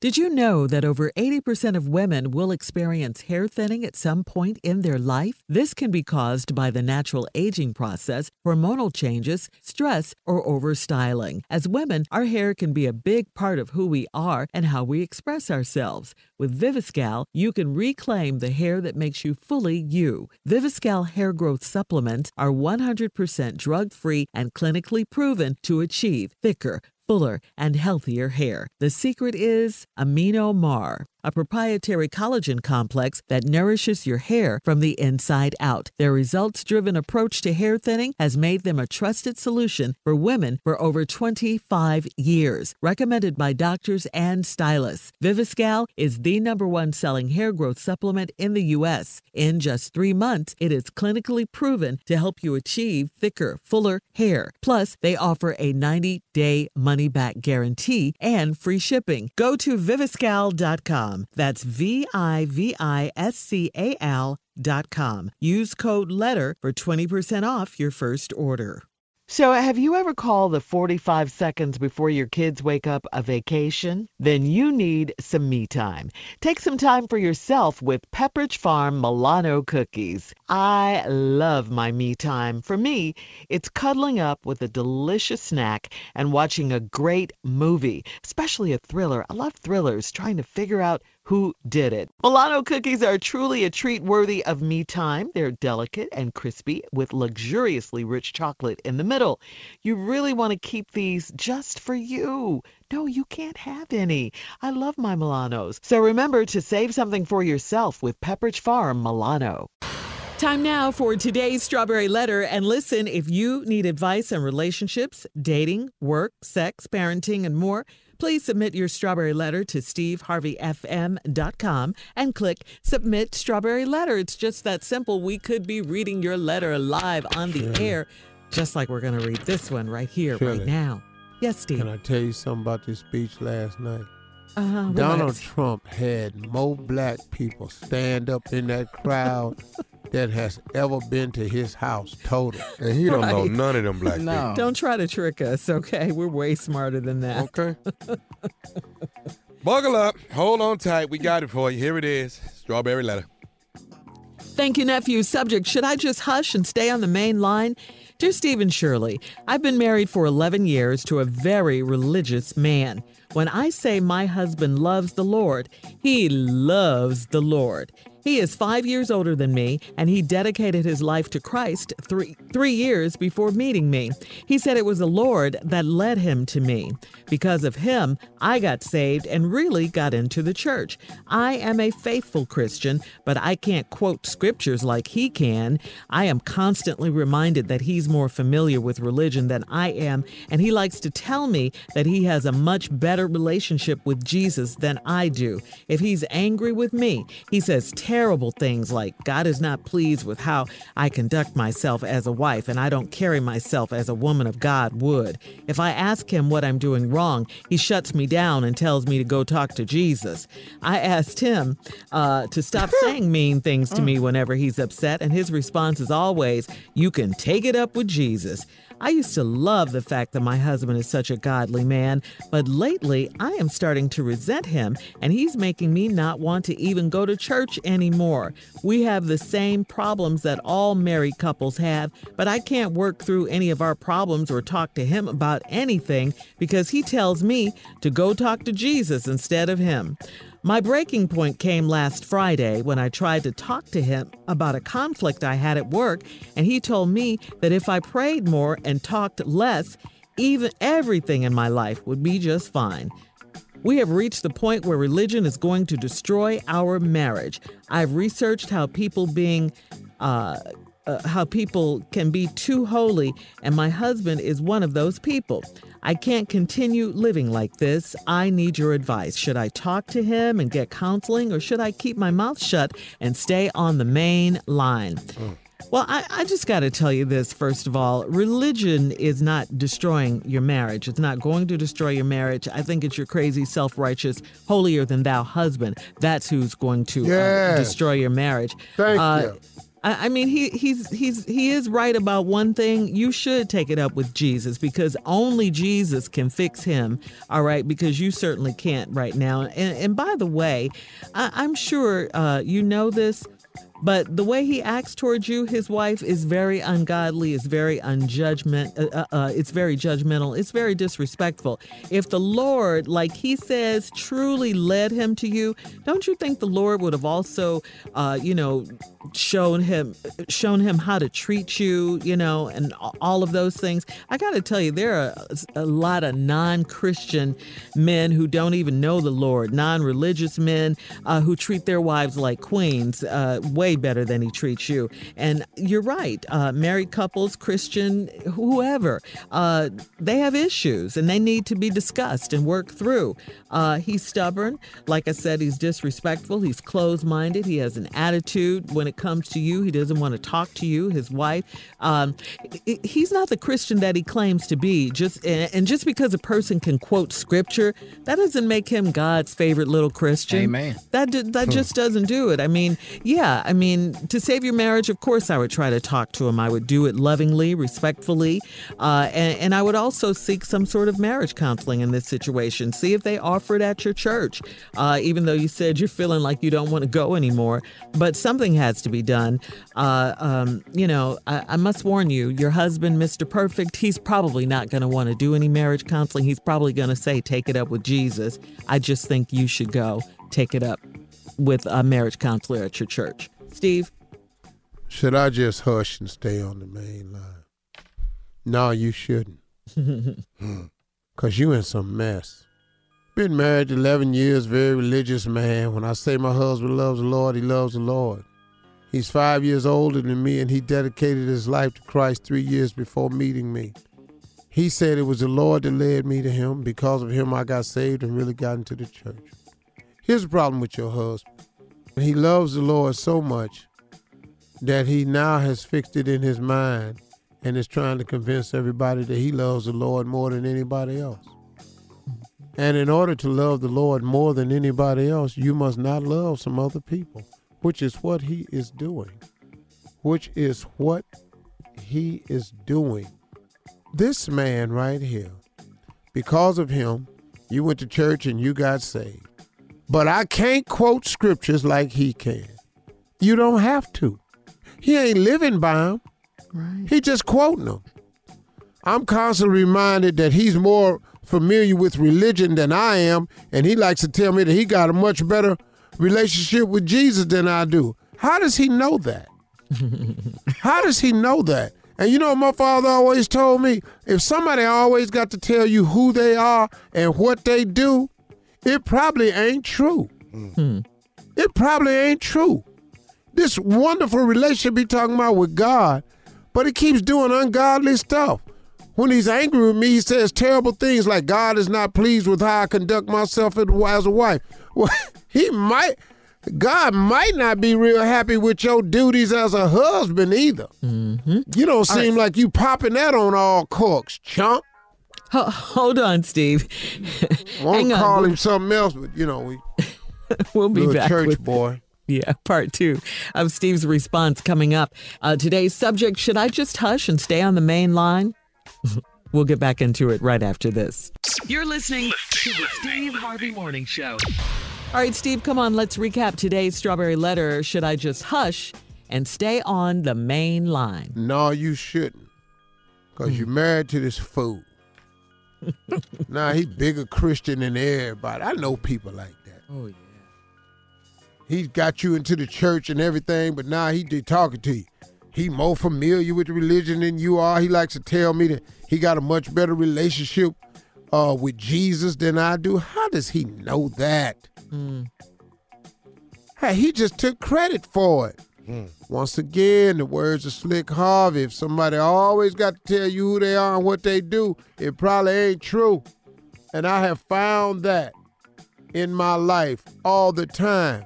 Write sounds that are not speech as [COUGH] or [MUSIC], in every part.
Did you know that over 80% of women will experience hair thinning at some point in their life? This can be caused by the natural aging process, hormonal changes, stress, or overstyling. As women, our hair can be a big part of who we are and how we express ourselves. With Viviscal, you can reclaim the hair that makes you fully you. Viviscal hair growth supplements are 100% drug free and clinically proven to achieve thicker, fuller, and healthier hair. The secret is Amino Mar a proprietary collagen complex that nourishes your hair from the inside out. Their results driven approach to hair thinning has made them a trusted solution for women for over 25 years. Recommended by doctors and stylists, Viviscal is the number one selling hair growth supplement in the U.S. In just three months, it is clinically proven to help you achieve thicker, fuller hair. Plus, they offer a 90 day money back guarantee and free shipping. Go to viviscal.com. That's V I V I S C A L dot com. Use code LETTER for 20% off your first order. So, have you ever called the 45 seconds before your kids wake up a vacation? Then you need some me time. Take some time for yourself with Pepperidge Farm Milano cookies. I love my me time. For me, it's cuddling up with a delicious snack and watching a great movie, especially a thriller. I love thrillers, trying to figure out who did it. Milano cookies are truly a treat worthy of me time. They're delicate and crispy with luxuriously rich chocolate in the middle. You really want to keep these just for you. No, you can't have any. I love my Milanos. So remember to save something for yourself with Pepperidge Farm Milano. Time now for today's Strawberry Letter. And listen, if you need advice on relationships, dating, work, sex, parenting, and more, Please submit your strawberry letter to steveharveyfm.com and click Submit Strawberry Letter. It's just that simple. We could be reading your letter live on the air, just like we're going to read this one right here, Shirley. right now. Yes, Steve. Can I tell you something about this speech last night? Uh, Donald Trump had more black people stand up in that crowd [LAUGHS] that has ever been to his house total. And he don't right. know none of them black no. people. Don't try to trick us, okay? We're way smarter than that. Okay. [LAUGHS] Buckle up. Hold on tight. We got it for you. Here it is. Strawberry letter. Thank you, nephew. Subject Should I just hush and stay on the main line? Dear Steve and Shirley, I've been married for 11 years to a very religious man. When I say my husband loves the Lord, he loves the Lord. He is five years older than me, and he dedicated his life to Christ three, three years before meeting me. He said it was the Lord that led him to me. Because of him, I got saved and really got into the church. I am a faithful Christian, but I can't quote scriptures like he can. I am constantly reminded that he's more familiar with religion than I am, and he likes to tell me that he has a much better relationship with Jesus than I do. If he's angry with me, he says, terrible things like God is not pleased with how I conduct myself as a wife and I don't carry myself as a woman of God would. If I ask him what I'm doing wrong, he shuts me down and tells me to go talk to Jesus. I asked him uh, to stop [LAUGHS] saying mean things to me whenever he's upset, and his response is always, You can take it up with Jesus. I used to love the fact that my husband is such a godly man, but lately I am starting to resent him, and he's making me not want to even go to church anymore. We have the same problems that all married couples have, but I can't work through any of our problems or talk to him about anything because he tells me to go talk to Jesus instead of him. My breaking point came last Friday when I tried to talk to him about a conflict I had at work, and he told me that if I prayed more and talked less, even everything in my life would be just fine. We have reached the point where religion is going to destroy our marriage. I've researched how people being uh, uh, how people can be too holy, and my husband is one of those people. I can't continue living like this. I need your advice. Should I talk to him and get counseling, or should I keep my mouth shut and stay on the main line? Mm. Well, I, I just got to tell you this first of all. Religion is not destroying your marriage. It's not going to destroy your marriage. I think it's your crazy, self righteous, holier than thou husband. That's who's going to uh, destroy your marriage. Thank uh, you I, mean, he he's he's he is right about one thing. You should take it up with Jesus because only Jesus can fix him. All right, because you certainly can't right now. And and by the way, I, am sure uh, you know this. But the way he acts towards you, his wife, is very ungodly, is very unjudgment, uh, uh, uh, it's very judgmental, it's very disrespectful. If the Lord, like he says, truly led him to you, don't you think the Lord would have also, uh, you know, shown him shown him how to treat you, you know, and all of those things? I got to tell you, there are a lot of non-Christian men who don't even know the Lord, non-religious men uh, who treat their wives like queens. Uh, way way better than he treats you. And you're right. Uh, married couples, Christian, whoever, uh, they have issues and they need to be discussed and worked through. Uh, he's stubborn. Like I said, he's disrespectful. He's closed minded. He has an attitude when it comes to you. He doesn't want to talk to you, his wife. Um, he's not the Christian that he claims to be. Just And just because a person can quote scripture, that doesn't make him God's favorite little Christian. Amen. That, that hmm. just doesn't do it. I mean, yeah, I mean, to save your marriage, of course, I would try to talk to him. I would do it lovingly, respectfully, uh, and, and I would also seek some sort of marriage counseling in this situation. See if they offer it at your church, uh, even though you said you're feeling like you don't want to go anymore. But something has to be done. Uh, um, you know, I, I must warn you, your husband, Mr. Perfect, he's probably not going to want to do any marriage counseling. He's probably going to say, take it up with Jesus. I just think you should go take it up with a marriage counselor at your church. Steve? Should I just hush and stay on the main line? No, you shouldn't. [LAUGHS] Because you in some mess. Been married 11 years, very religious man. When I say my husband loves the Lord, he loves the Lord. He's five years older than me, and he dedicated his life to Christ three years before meeting me. He said it was the Lord that led me to him. Because of him, I got saved and really got into the church. Here's the problem with your husband he loves the Lord so much that he now has fixed it in his mind and is trying to convince everybody that he loves the Lord more than anybody else. And in order to love the Lord more than anybody else, you must not love some other people, which is what he is doing. Which is what he is doing. This man right here, because of him, you went to church and you got saved. But I can't quote scriptures like he can. You don't have to. He ain't living by them. Right. He just quoting them. I'm constantly reminded that he's more familiar with religion than I am, and he likes to tell me that he got a much better relationship with Jesus than I do. How does he know that? [LAUGHS] How does he know that? And you know, my father always told me if somebody always got to tell you who they are and what they do, it probably ain't true. Mm. It probably ain't true. This wonderful relationship he talking about with God, but he keeps doing ungodly stuff. When he's angry with me, he says terrible things like God is not pleased with how I conduct myself as a wife. [LAUGHS] Well, he might, God might not be real happy with your duties as a husband either. Mm-hmm. You don't seem right. like you popping that on all corks, chump. Hold on, Steve. [LAUGHS] Won't call him something else, but you know we. [LAUGHS] we'll be back. Church with, boy. [LAUGHS] Yeah, part two of Steve's response coming up. Uh, today's subject: Should I just hush and stay on the main line? we'll get back into it right after this. You're listening to the Steve Harvey Morning Show. All right, Steve, come on. Let's recap today's strawberry letter. Should I just hush and stay on the main line? No, you shouldn't, because mm. you're married to this fool [LAUGHS] nah, he bigger Christian than everybody. I know people like that. Oh yeah. He's got you into the church and everything, but now he did talking to you. He more familiar with the religion than you are. He likes to tell me that he got a much better relationship uh, with Jesus than I do. How does he know that? Mm. Hey, he just took credit for it. Mm. Once again, the words of Slick Harvey. If somebody always got to tell you who they are and what they do, it probably ain't true. And I have found that in my life all the time.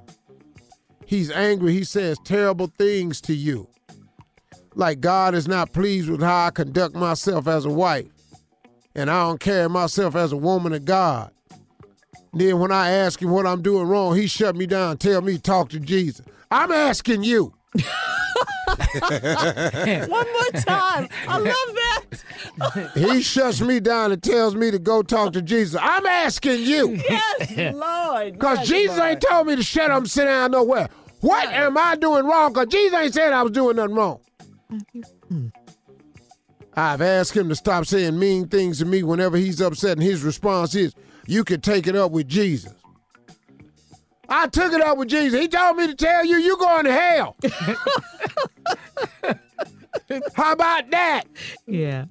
He's angry. He says terrible things to you. Like God is not pleased with how I conduct myself as a wife. And I don't carry myself as a woman of God. Then when I ask him what I'm doing wrong, he shut me down, tell me talk to Jesus. I'm asking you. [LAUGHS] One more time. I love that. He shuts me down and tells me to go talk to Jesus. I'm asking you. Yes, Lord. Because Yes, Jesus Lord. ain't told me to shut up and sit down nowhere. What am I doing wrong? Because Jesus ain't saying I was doing nothing wrong. I've asked him to stop saying mean things to me whenever he's upset, and his response is, You can take it up with Jesus. I took it up with Jesus. He told me to tell you, you're going to hell. [LAUGHS] How about that, Yeah.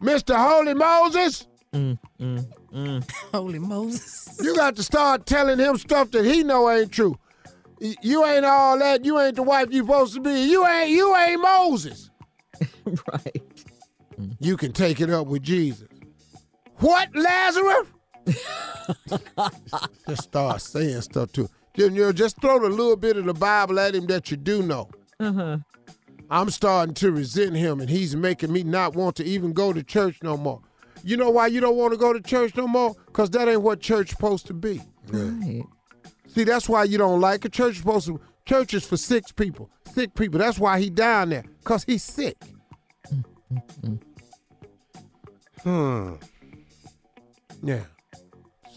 Mr. Holy Moses? Mm, mm, mm. Holy Moses. You got to start telling him stuff that he know ain't true. You ain't all that. You ain't the wife you supposed to be. You ain't you ain't Moses. [LAUGHS] right. You can take it up with Jesus. What, Lazarus? [LAUGHS] just start saying stuff to him. You know, just throw a little bit of the Bible at him that you do know. Uh-huh. I'm starting to resent him, and he's making me not want to even go to church no more. You know why you don't want to go to church no more? Because that ain't what church supposed to be. Right. See, that's why you don't like a Church supposed to church is for sick people. Sick people. That's why he down there. Cause he's sick. [LAUGHS] Hmm. Yeah.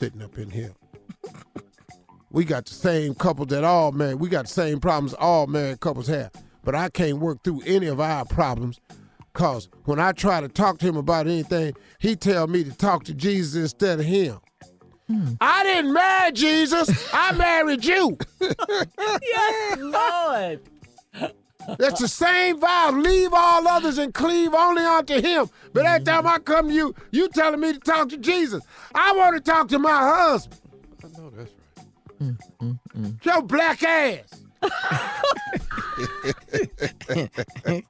Sitting up in here. we got the same couple that all married. We got the same problems all married couples have. But I can't work through any of our problems. Cause when I try to talk to him about anything, he tell me to talk to Jesus instead of him. Hmm. I didn't marry Jesus. I married you. [LAUGHS] Yes, Lord. That's the same vow. Leave all others and cleave only unto him. But every time I come to you, you telling me to talk to Jesus. I want to talk to my husband. I know that's right. Your black ass. [LAUGHS]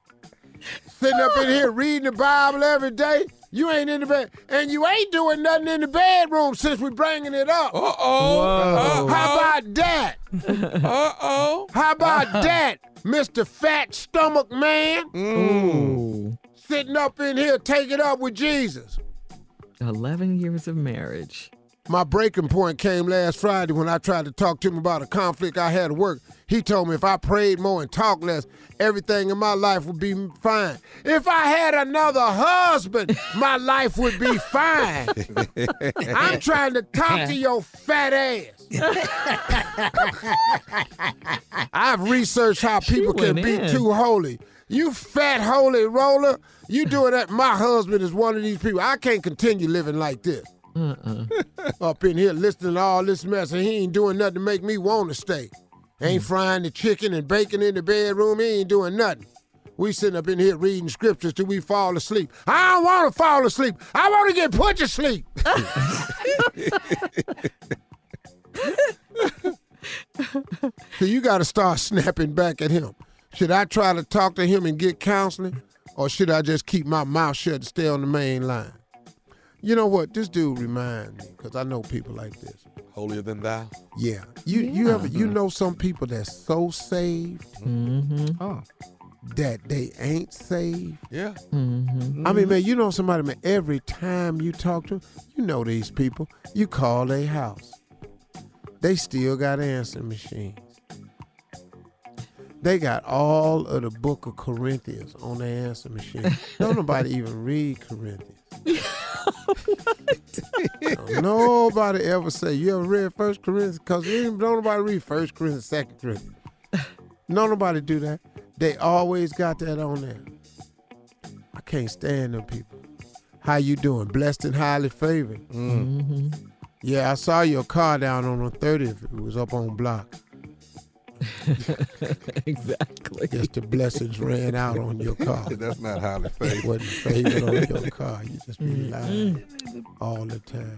Sitting up in here reading the Bible every day. You ain't in the bed, and you ain't doing nothing in the bedroom since we bringing it up. Uh oh. How about that? Uh oh. How about that, Mr. Fat Stomach Man? Ooh. Sitting up in here, take it up with Jesus. 11 years of marriage. My breaking point came last Friday when I tried to talk to him about a conflict I had at work. He told me if I prayed more and talked less, everything in my life would be fine. If I had another husband, my life would be fine. [LAUGHS] I'm trying to talk to your fat ass. [LAUGHS] I've researched how people can went be too holy. You fat holy roller, you doing that. My husband is one of these people. I can't continue living like this Uh-uh. [LAUGHS] up in here listening to all this mess, and he ain't doing nothing to make me want to stay. Ain't hmm. frying the chicken and bacon in the bedroom. He ain't doing nothing. We sitting up in here reading scriptures till we fall asleep. I don't want to fall asleep. I want to get put to sleep. [LAUGHS] so you got to start snapping back at him. Should I try to talk to him and get counseling, or should I just keep my mouth shut and stay on the main line? You know what? This dude reminds me because I know people like this. Holier than thou. Yeah, you you ever you mm-hmm. know some people that's so saved Oh. that they ain't saved. Yeah. Mm-hmm. I mean, man, you know somebody, man. Every time you talk to, 'em, you know these people. You call their house, they still got answering machines. They got all of the book of Corinthians on their answer machine. Don't nobody [LAUGHS] even read Corinthians. Nobody ever say you ever read First Corinthians because don't nobody read First Corinthians, Second Corinthians. No nobody do that. They always got that on there. I can't stand them people. How you doing? Blessed and highly favored. Mm-hmm. Yeah, I saw your car down on the 30th. It was up on block. [LAUGHS] exactly. Guess the blessings ran out on your car. [LAUGHS] That's not highly favored. Wasn't favored on your [LAUGHS] car. You just be mm-hmm. lying all the time.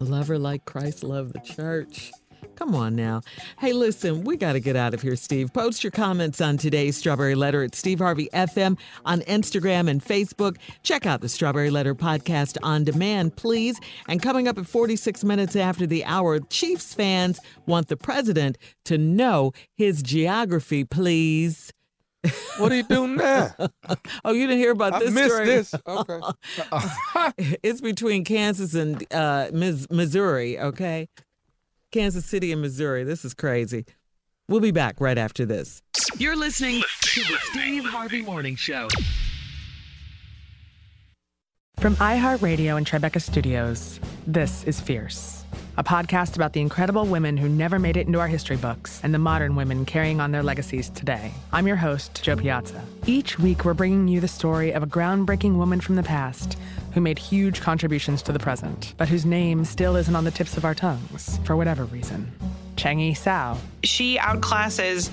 Love her like Christ loved the church. Come on now. Hey, listen, we got to get out of here, Steve. Post your comments on today's Strawberry Letter at Steve Harvey FM on Instagram and Facebook. Check out the Strawberry Letter podcast on demand, please. And coming up at 46 minutes after the hour, Chiefs fans want the president to know his geography, please. What are you doing now? [LAUGHS] Oh, you didn't hear about I this missed story? this. Okay. [LAUGHS] it's between Kansas and uh, Mis- Missouri, okay? Kansas City and Missouri. This is crazy. We'll be back right after this. You're listening to the Steve Harvey Morning Show. From iHeartRadio and Tribeca Studios, this is Fierce, a podcast about the incredible women who never made it into our history books and the modern women carrying on their legacies today. I'm your host, Jo Piazza. Each week, we're bringing you the story of a groundbreaking woman from the past who made huge contributions to the present, but whose name still isn't on the tips of our tongues for whatever reason. Zheng Yi Sao. She outclasses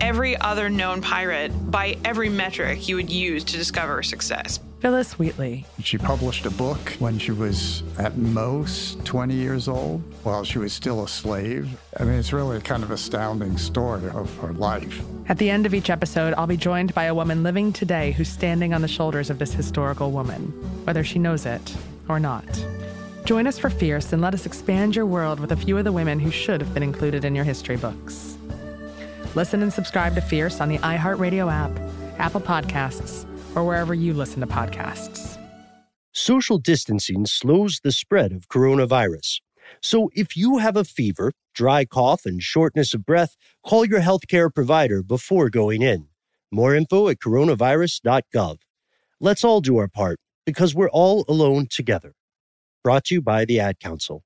every other known pirate by every metric you would use to discover success. Phillis Wheatley. She published a book when she was at most 20 years old while she was still a slave. I mean, it's really a kind of astounding story of her life. At the end of each episode, I'll be joined by a woman living today who's standing on the shoulders of this historical woman, whether she knows it or not. Join us for Fierce and let us expand your world with a few of the women who should have been included in your history books. Listen and subscribe to Fierce on the iHeartRadio app, Apple Podcasts, or wherever you listen to podcasts. Social distancing slows the spread of coronavirus. So if you have a fever, dry cough, and shortness of breath, call your healthcare provider before going in. More info at coronavirus.gov. Let's all do our part because we're all alone together. Brought to you by the Ad Council.